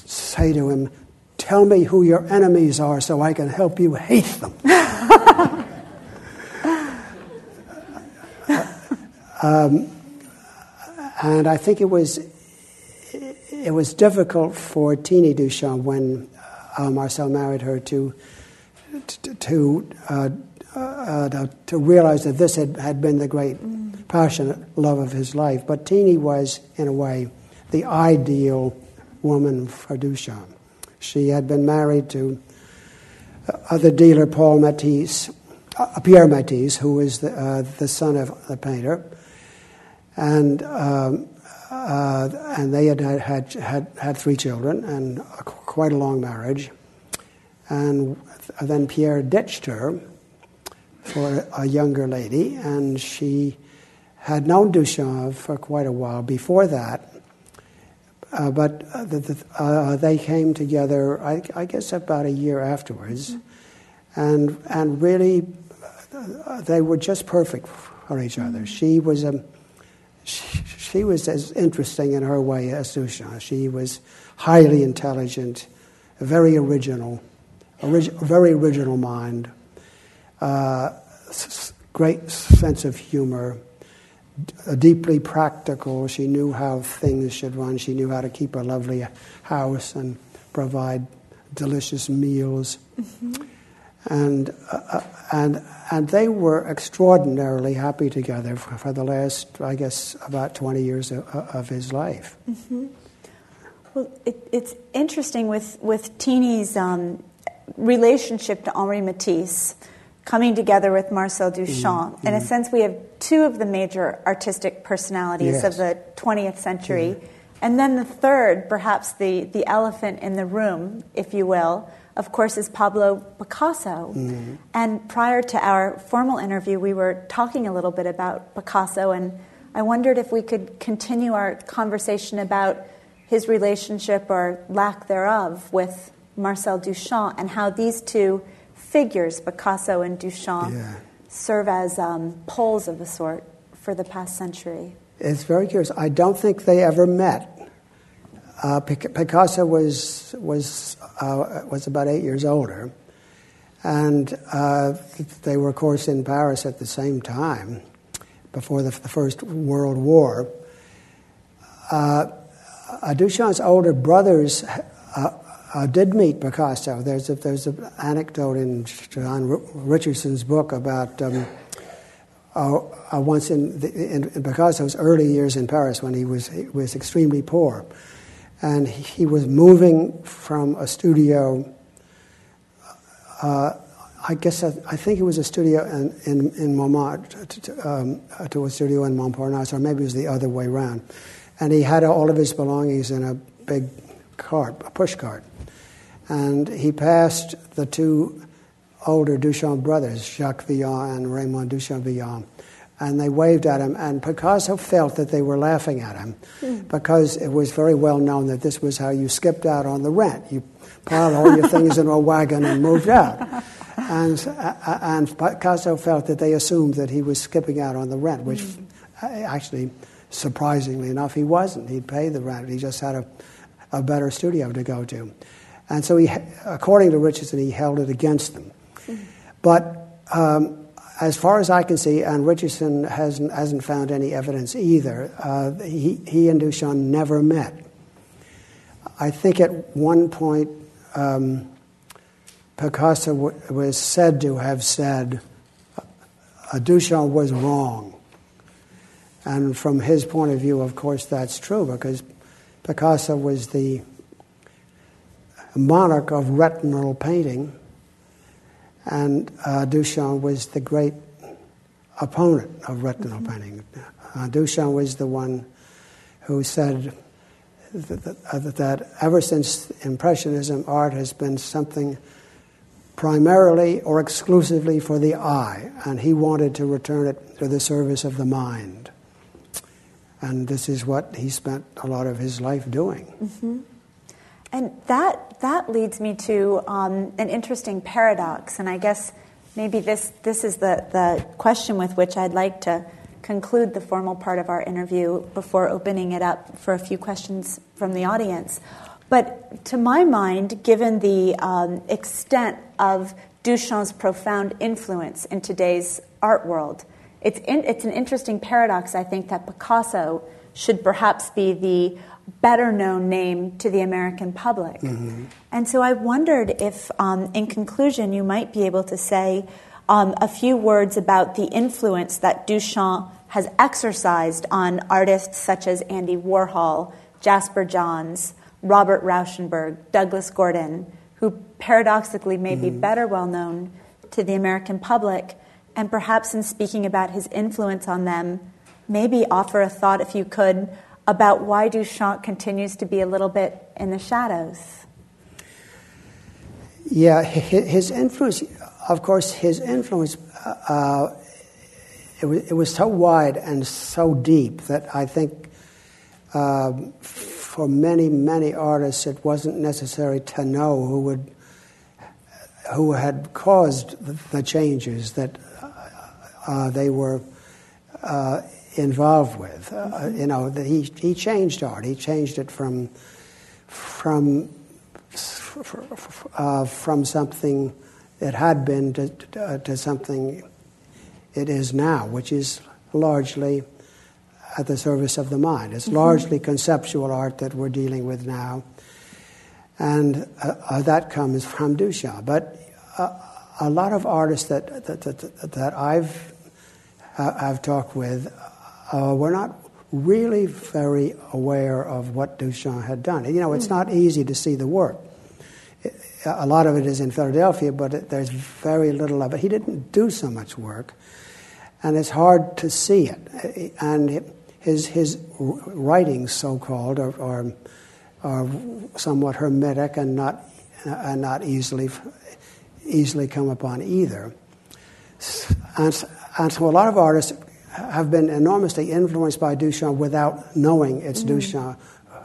say to him, Tell me who your enemies are so I can help you hate them. <laughs> um, and I think it was, it was difficult for Teeny Duchamp when uh, Marcel married her to, to, to, uh, uh, to, realize that this had, had been the great mm. passionate love of his life. But Teeny was, in a way, the ideal woman for Duchamp. She had been married to uh, the dealer Paul Matisse, uh, Pierre Matisse, who was the, uh, the son of the painter, and um, uh, and they had had, had had three children and quite a long marriage, and then Pierre ditched her for a younger lady, and she had known Duchamp for quite a while before that uh, but uh, the, the, uh, they came together, I, I, guess, about a year afterwards, mm-hmm. and and really, uh, they were just perfect for each other. Mm-hmm. She was a, she, she, was as interesting in her way as Duchamp. She was highly intelligent, very original, orig- very original mind, uh, s- great sense of humor deeply practical. She knew how things should run. She knew how to keep a lovely house and provide delicious meals. Mm-hmm. And, uh, uh, and, and they were extraordinarily happy together for, for, the last, I guess, about 20 years of, of his life. Mm-hmm. Well, it, it's interesting with, with Teeny's um, relationship to Henri Matisse coming together with Marcel Duchamp. Mm-hmm. In a sense, we have two of the major artistic personalities yes. of the 20th century. Mm-hmm. And then the third, perhaps the, the elephant in the room, if you will, of course, is Pablo Picasso. Mm-hmm. And prior to our formal interview, we were talking a little bit about Picasso, and I wondered if we could continue our conversation about his relationship or lack thereof with Marcel Duchamp and how these two figures, Picasso and Duchamp, yeah. serve as um, poles of a sort for the past century. It's very curious. I don't think they ever met. Uh, Picasso was was uh, was about eight years older, and uh, they were, of course, in Paris at the same time, before the, the First World War. Uh, Duchamp's older brothers uh, uh, did meet Picasso. There's a, there's an anecdote in John Richardson's book about um, uh, uh, once in, the, in, in, Picasso's early years in Paris when he was, he was extremely poor. And he, was moving from a studio, uh, I guess I, think it was a studio in, in, in Montmartre to, um, to a studio in Montparnasse, or maybe it was the other way around. And he had all of his belongings in a big cart, a push cart and he passed the two older Duchamp brothers, Jacques Villon and Raymond Duchamp Villon, and they waved at him. And Picasso felt that they were laughing at him mm. because it was very well known that this was how you skipped out on the rent. You piled all your things in a <laughs> wagon and moved out. And, and Picasso felt that they assumed that he was skipping out on the rent, which mm. actually, surprisingly enough, he wasn't. He'd pay the rent. He just had a, a better studio to go to. And so, he, according to Richardson, he held it against them. But um, as far as I can see, and Richardson hasn't, hasn't found any evidence either, uh, he, he and Duchamp never met. I think at one point, um, Picasso w- was said to have said, uh, Duchamp was wrong. And from his point of view, of course, that's true because Picasso was the monarch of retinal painting, and uh, Duchamp was the great opponent of retinal mm-hmm. painting. Uh, Duchamp was the one who said that, that, uh, that, ever since Impressionism, art has been something primarily or exclusively for the eye, and he wanted to return it to the service of the mind. And this is what he spent a lot of his life doing. Mm-hmm. And that, that leads me to um, an interesting paradox. And I guess maybe this, this is the, the question with which I'd like to conclude the formal part of our interview before opening it up for a few questions from the audience. But to my mind, given the um, extent of Duchamp's profound influence in today's art world, it's, in, it's an interesting paradox, I think, that Picasso should perhaps be the better known name to the American public. Mm-hmm. And so I wondered if, um, in conclusion, you might be able to say um, a few words about the influence that Duchamp has exercised on artists such as Andy Warhol, Jasper Johns, Robert Rauschenberg, Douglas Gordon, who paradoxically may mm-hmm. be better well known to the American public, and perhaps in speaking about his influence on them, maybe offer a thought, if you could, about why Duchamp continues to be a little bit in the shadows. Yeah, his influence, of course, his influence, uh, it, was, it, was, so wide and so deep that I think uh, for many, many artists it wasn't necessary to know who would who had caused the changes that uh, they were uh, involved with. Uh, you know, that he he changed art. He changed it from from uh, from something it had been to, to, to, something it is now, which is largely at the service of the mind. It's mm-hmm. largely conceptual art that we're dealing with now, and uh, uh, that comes from Duchamp. But uh, a lot of artists that that, that, that I've I've talked with uh, were not really very aware of what Duchamp had done. You know, it's mm. not easy to see the work. a lot of it is in Philadelphia, but it, there's very little of it. He didn't do so much work, and it's hard to see it. And his his writings, so called, are, are, are somewhat hermetic and not and not easily easily come upon either. And, and so a lot of artists have been enormously influenced by Duchamp without knowing it's mm. Duchamp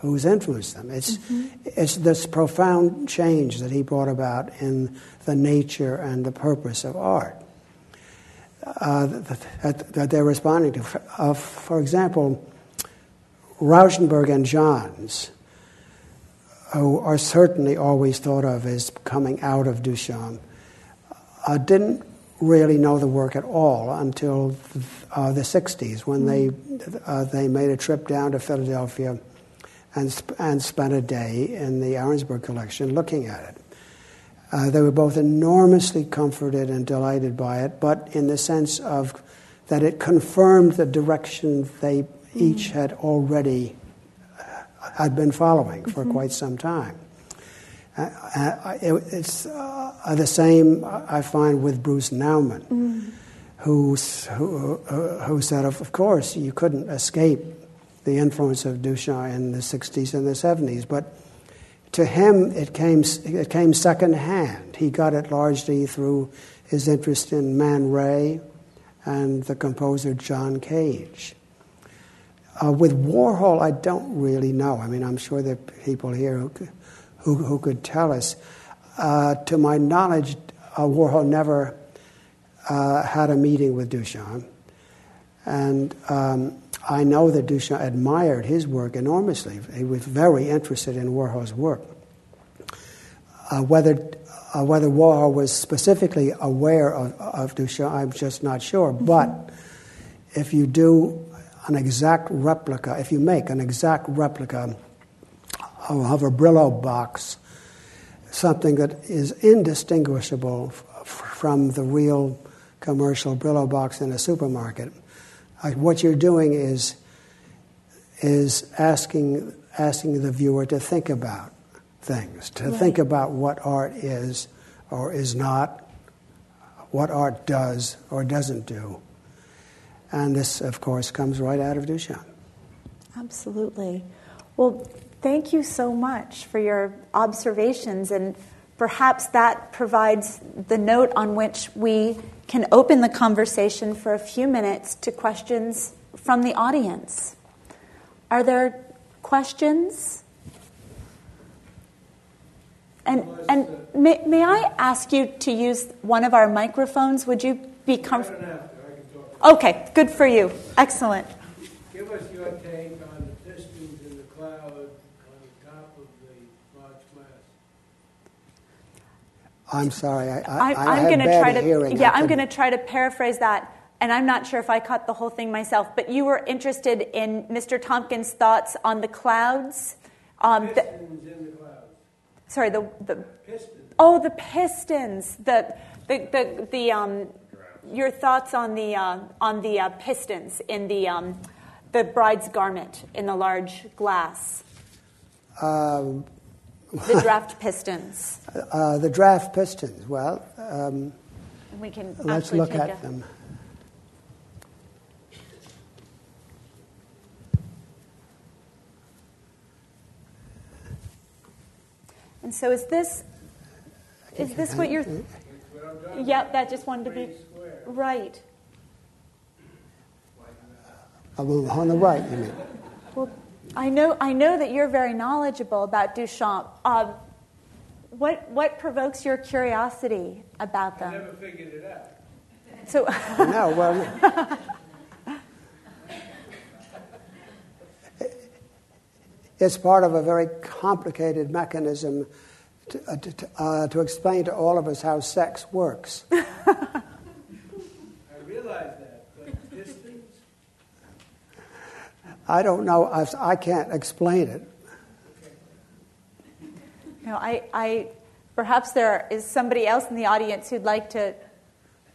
who's influenced them. It's, mm-hmm. it's this profound change that he brought about in the nature and the purpose of art uh, that, that, they're responding to. Uh, for example, Rauschenberg and Johns, who are certainly always thought of as coming out of Duchamp, uh, didn't really know the work at all until uh, the 60s when they, uh, they made a trip down to Philadelphia and, sp- and spent a day in the Arensberg collection looking at it. Uh, they were both enormously comforted and delighted by it, but in the sense of that it confirmed the direction they each had already uh, had been following for mm-hmm. quite some time. Uh, uh, it, it's uh, the same I find with Bruce Nauman, mm. Who, who, who said, of, of course, you couldn't escape the influence of Duchamp in the 60s and the 70s, but to him it came, it came secondhand. He got it largely through his interest in Man Ray and the composer John Cage. Uh, with Warhol, I don't really know. I mean, I'm sure there are people here who who, who could tell us. Uh, to my knowledge, uh, Warhol never uh, had a meeting with Duchamp. And um, I know that Duchamp admired his work enormously. He was very interested in Warhol's work. Uh, whether, uh, whether Warhol was specifically aware of, of Duchamp, I'm just not sure. Mm-hmm. But if you do an exact replica, if you make an exact replica of a Brillo box, something that is indistinguishable f- from the real commercial Brillo box in a supermarket. What you're doing is is asking asking the viewer to think about things, to right. think about what art is or is not, what art does or doesn't do. And this, of course, comes right out of Duchamp. Absolutely. Well, Thank you so much for your observations, and perhaps that provides the note on which we can open the conversation for a few minutes to questions from the audience. Are there questions? And, and may, may I ask you to use one of our microphones? Would you be comfortable? Okay, good for you. Excellent. Give us your take on the pistons in the cloud I'm sorry. I, I, I I'm have going to try to yeah, I I'm going to try to paraphrase that. And I'm not sure if I caught the whole thing myself, but you were interested in Mr. Tomkins' thoughts on the clouds. Um, the- Pistons in the clouds. sorry, the, the Pistons. oh, the pistons. The the the, the um, your thoughts on the uh, on the uh, pistons in the um, the bride's garment in the large glass. Um, The draft pistons. uh, the draft pistons. Well, um, We can let's look at a, them. And so is this is this what you're? That's what I'm talking Yep, that just wanted to be Green square. right. Uh, on the right, you mean? Well, I know I know that you're very knowledgeable about Duchamp. Um, what what provokes your curiosity about them? I them? never figured it out. So <laughs> No, well, it's part of a very complicated mechanism to, uh, to, to, uh, to explain to all of us how sex works. <laughs> I realize that, but pistons? I don't know, I, I can't explain it. you know, I, I perhaps there is somebody else in the audience who'd like to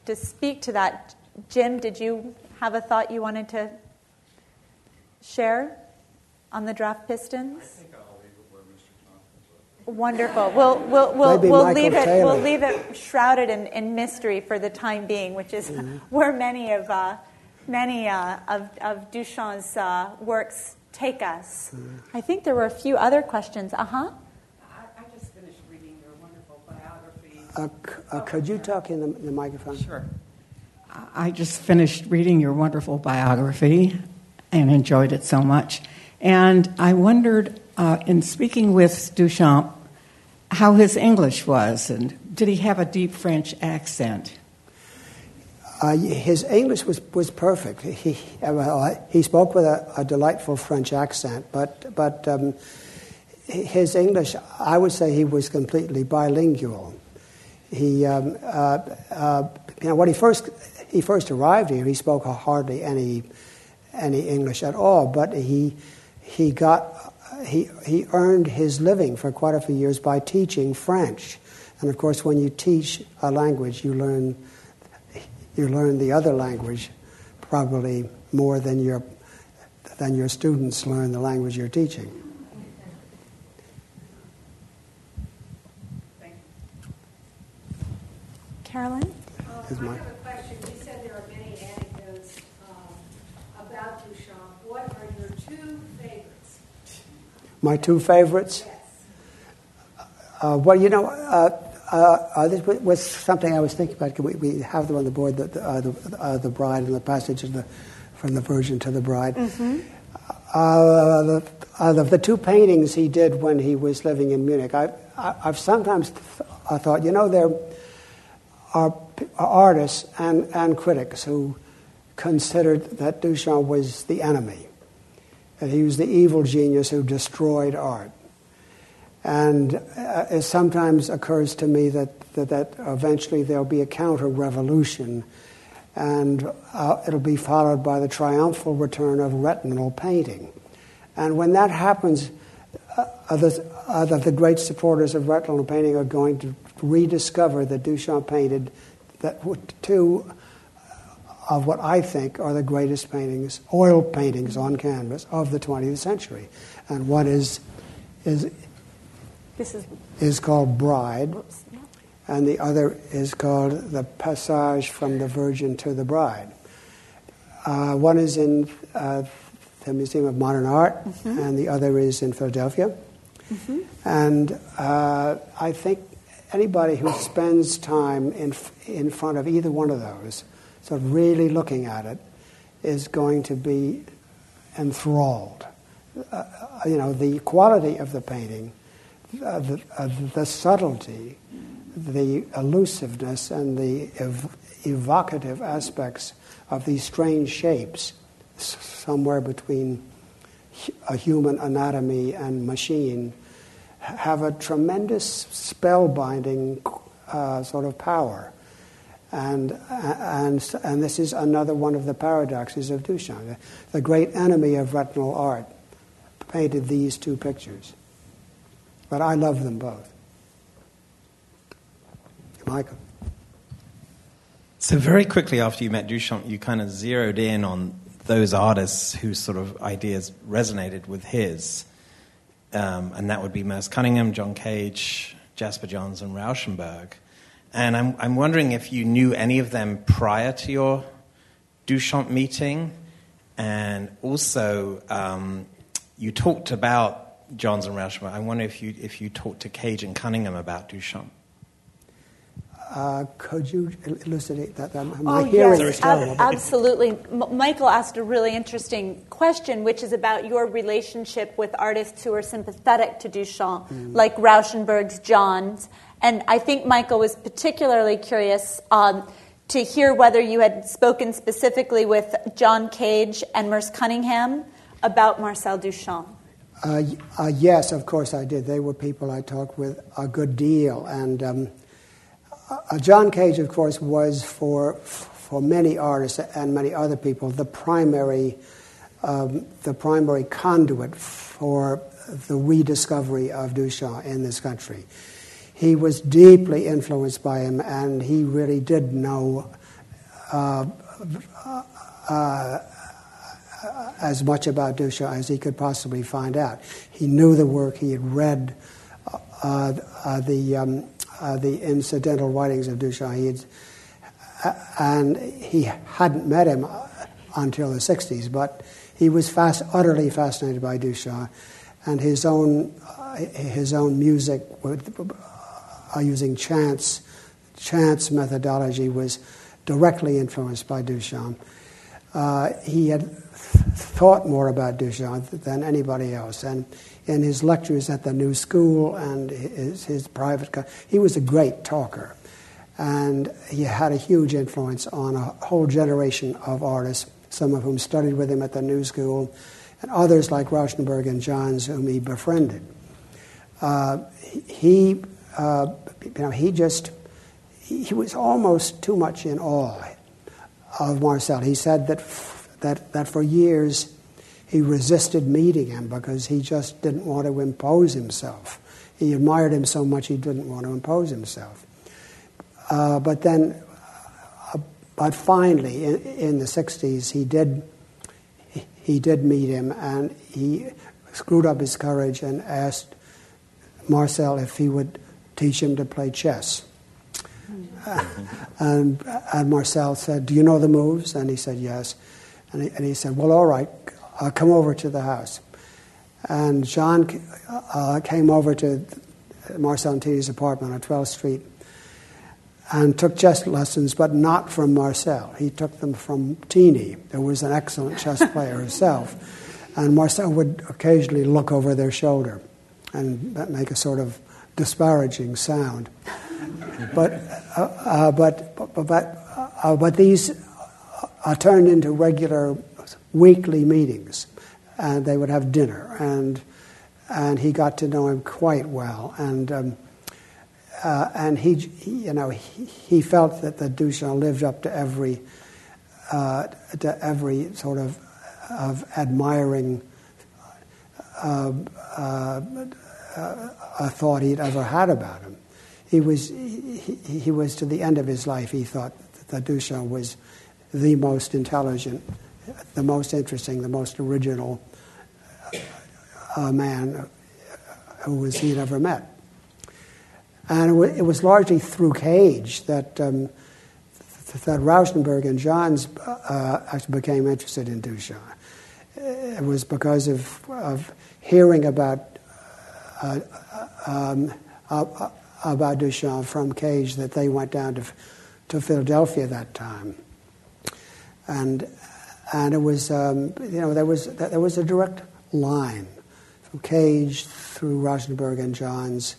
to speak to that. Jim, did you have a thought you wanted to share on the draft pistons? Wonderful. We'll, we'll, we'll, Maybe we'll, Michael leave it, we'll leave it shrouded in, in mystery for the time being, which is Mm-hmm. <laughs> where many of, uh, many, uh, of, of Duchamp's uh, works take us. Mm-hmm. I think there were a few other questions. Uh huh. I, I just finished reading your wonderful biography. Uh, uh, could you talk in the, the microphone? Sure. I just finished reading your wonderful biography and enjoyed it so much. And I wondered, uh, in speaking with Duchamp, how his English was, and did he have a deep French accent? Uh, his English was, was perfect. He, uh, he spoke with a, a delightful French accent, but, but um, his English, I would say he was completely bilingual. He, um, uh, uh, you know, when he first, he first arrived here, he spoke hardly any, any English at all, but he, he, got, he, he earned his living for quite a few years by teaching French. And of course, when you teach a language, you learn you learn the other language probably more than your, than your students learn the language you're teaching. Carolyn? Is I my- have a question. You said there are many anecdotes um, about Duchamp. What are your two favorites? My two favorites? Yes. Uh, well, you know, uh, uh, uh, this was- something I was thinking about. We, we have them on the board, the, the, uh, the, uh, the bride and the passage of the, from the Virgin to the bride. Uh, the, uh, the, the two paintings he did when he was living in Munich, I, I, I've sometimes th- I thought, you know, there are, p- are artists and, and critics who considered that Duchamp was the enemy, that he was the evil genius who destroyed art. And uh, it sometimes occurs to me that, that, that eventually there'll be a counter revolution, and uh, it'll be followed by the triumphal return of retinal painting. And when that happens, uh, other, the great supporters of retinal painting are going to rediscover that Duchamp painted that two of what I think are the greatest paintings, oil paintings on canvas of the 20th century. And one is, is, This is. is called Bride, Whoops. Yeah. and the other is called The Passage from the Virgin to the Bride. Uh, one is in uh, the Museum of Modern Art, and the other is in Philadelphia. And uh, I think anybody who spends time in, in front of either one of those, sort of really looking at it, is going to be enthralled. Uh, you know, the quality of the painting, uh, the, uh, the subtlety, the elusiveness, and the ev- evocative aspects of these strange shapes, s- somewhere between a human anatomy and machine, have a tremendous spellbinding uh, sort of power. And, and, and this is another one of the paradoxes of Duchamp. The great enemy of retinal art painted these two pictures. But I love them both. Michael. So, very quickly after you met Duchamp, you kind of zeroed in on those artists whose sort of ideas resonated with his. Um, and that would be Merce Cunningham, John Cage, Jasper Johns, and Rauschenberg. And I'm, I'm wondering if you knew any of them prior to your Duchamp meeting. And also, um, you talked about Johns and Rauschenberg. I wonder if you, if you talked to Cage and Cunningham about Duchamp. Uh, could you elucidate that? My oh, hearing yes, is terrible. Ab- absolutely. M- Michael asked a really interesting question, which is about your relationship with artists who are sympathetic to Duchamp, mm. like Rauschenberg's Johns. And I think Michael was particularly curious um, to hear whether you had spoken specifically with John Cage and Merce Cunningham about Marcel Duchamp. Uh, uh, yes, of course I did. They were people I talked with a good deal. And. Um, uh, John Cage, of course, was for for many artists and many other people the primary um, the primary conduit for the rediscovery of Duchamp in this country. He was deeply influenced by him, and he really did know uh, uh, as much about Duchamp as he could possibly find out. He knew the work. He had read uh, uh the um, uh, the incidental writings of Duchamp. He had, uh, and he hadn't met him until the 60s, but he was fast, utterly fascinated by Duchamp and his own, uh, his own music with, uh, using chance, chance methodology was directly influenced by Duchamp. Uh, he had thought more about Duchamp than anybody else, and in his lectures at the New School and his, his private. He was a great talker, and he had a huge influence on a whole generation of artists, some of whom studied with him at the New School, and others like Rauschenberg and Johns, whom he befriended. Uh, he, uh, you know, he just he was almost too much in awe of Marcel. He said that that that for years he resisted meeting him because he just didn't want to impose himself. He admired him so much he didn't want to impose himself. Uh, but then, uh, but finally, in, in, the 60s, he did, he, he did meet him and he screwed up his courage and asked Marcel if he would teach him to play chess. Uh, <laughs> and, and Marcel said, Do you know the moves? And he said, Yes. And he, and he said, Well, all right, I'll come over to the house. And John uh, came over to Marcel and Teeny's apartment on 12th Street and took chess lessons, but not from Marcel. He took them from Teeny, who was an excellent chess player herself. And Marcel would occasionally look over their shoulder and make a sort of disparaging sound. but, uh, uh, but, but, but, uh, but these uh, turned into regular weekly meetings, and they would have dinner, and and he got to know him quite well, and um, uh, and he, you know he, he, felt that the Duchamp lived up to every uh, to every sort of of admiring uh, uh, a thought he'd ever had about him. He was he, he was to the end of his life. He thought that Duchamp was the most intelligent the most interesting, the most original uh, man who was he'd ever met. And it, was largely through Cage that um, that Rauschenberg and Johns uh, actually became interested in Duchamp. It was because of, of hearing about uh, um, uh, about Duchamp from Cage that they went down to to Philadelphia that time, and and it was um, you know there was there was a direct line from Cage through Rauschenberg and Johns,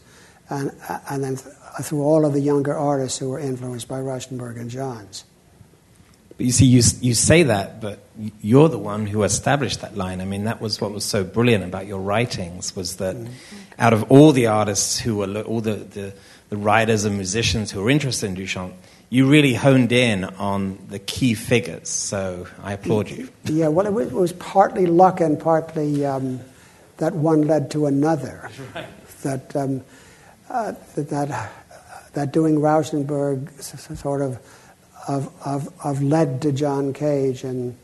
and and then through all of the younger artists who were influenced by Rauschenberg and Johns. But you see, you you say that, but you're the one who established that line. I mean, that was what was so brilliant about your writings was that mm-hmm. out of all the artists who were all the, the the writers and musicians who were interested in Duchamp, you really honed in on the key figures. So I applaud you. Yeah, well, it was, it was partly luck and partly um, that one led to another. <laughs> That, um, uh, that, that, that doing Rauschenberg sort of, of, of, of led to John Cage and,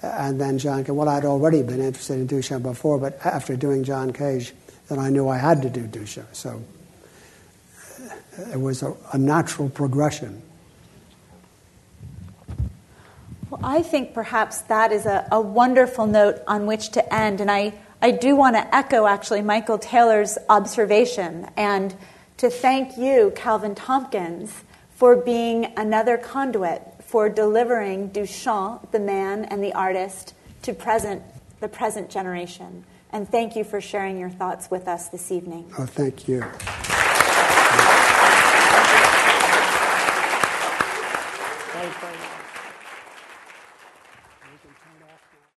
and then John Cage. Well, I'd already been interested in Duchamp before, but after doing John Cage, then I knew I had to do Duchamp. So uh, it was a, a natural progression. Well, I think perhaps that is a, a wonderful note on which to end. And I, I do want to echo actually Michael Taylor's observation and to thank you, Calvin Tomkins, for being another conduit for delivering Duchamp, the man and the artist, to present, the present generation. And thank you for sharing your thoughts with us this evening. Oh, thank you.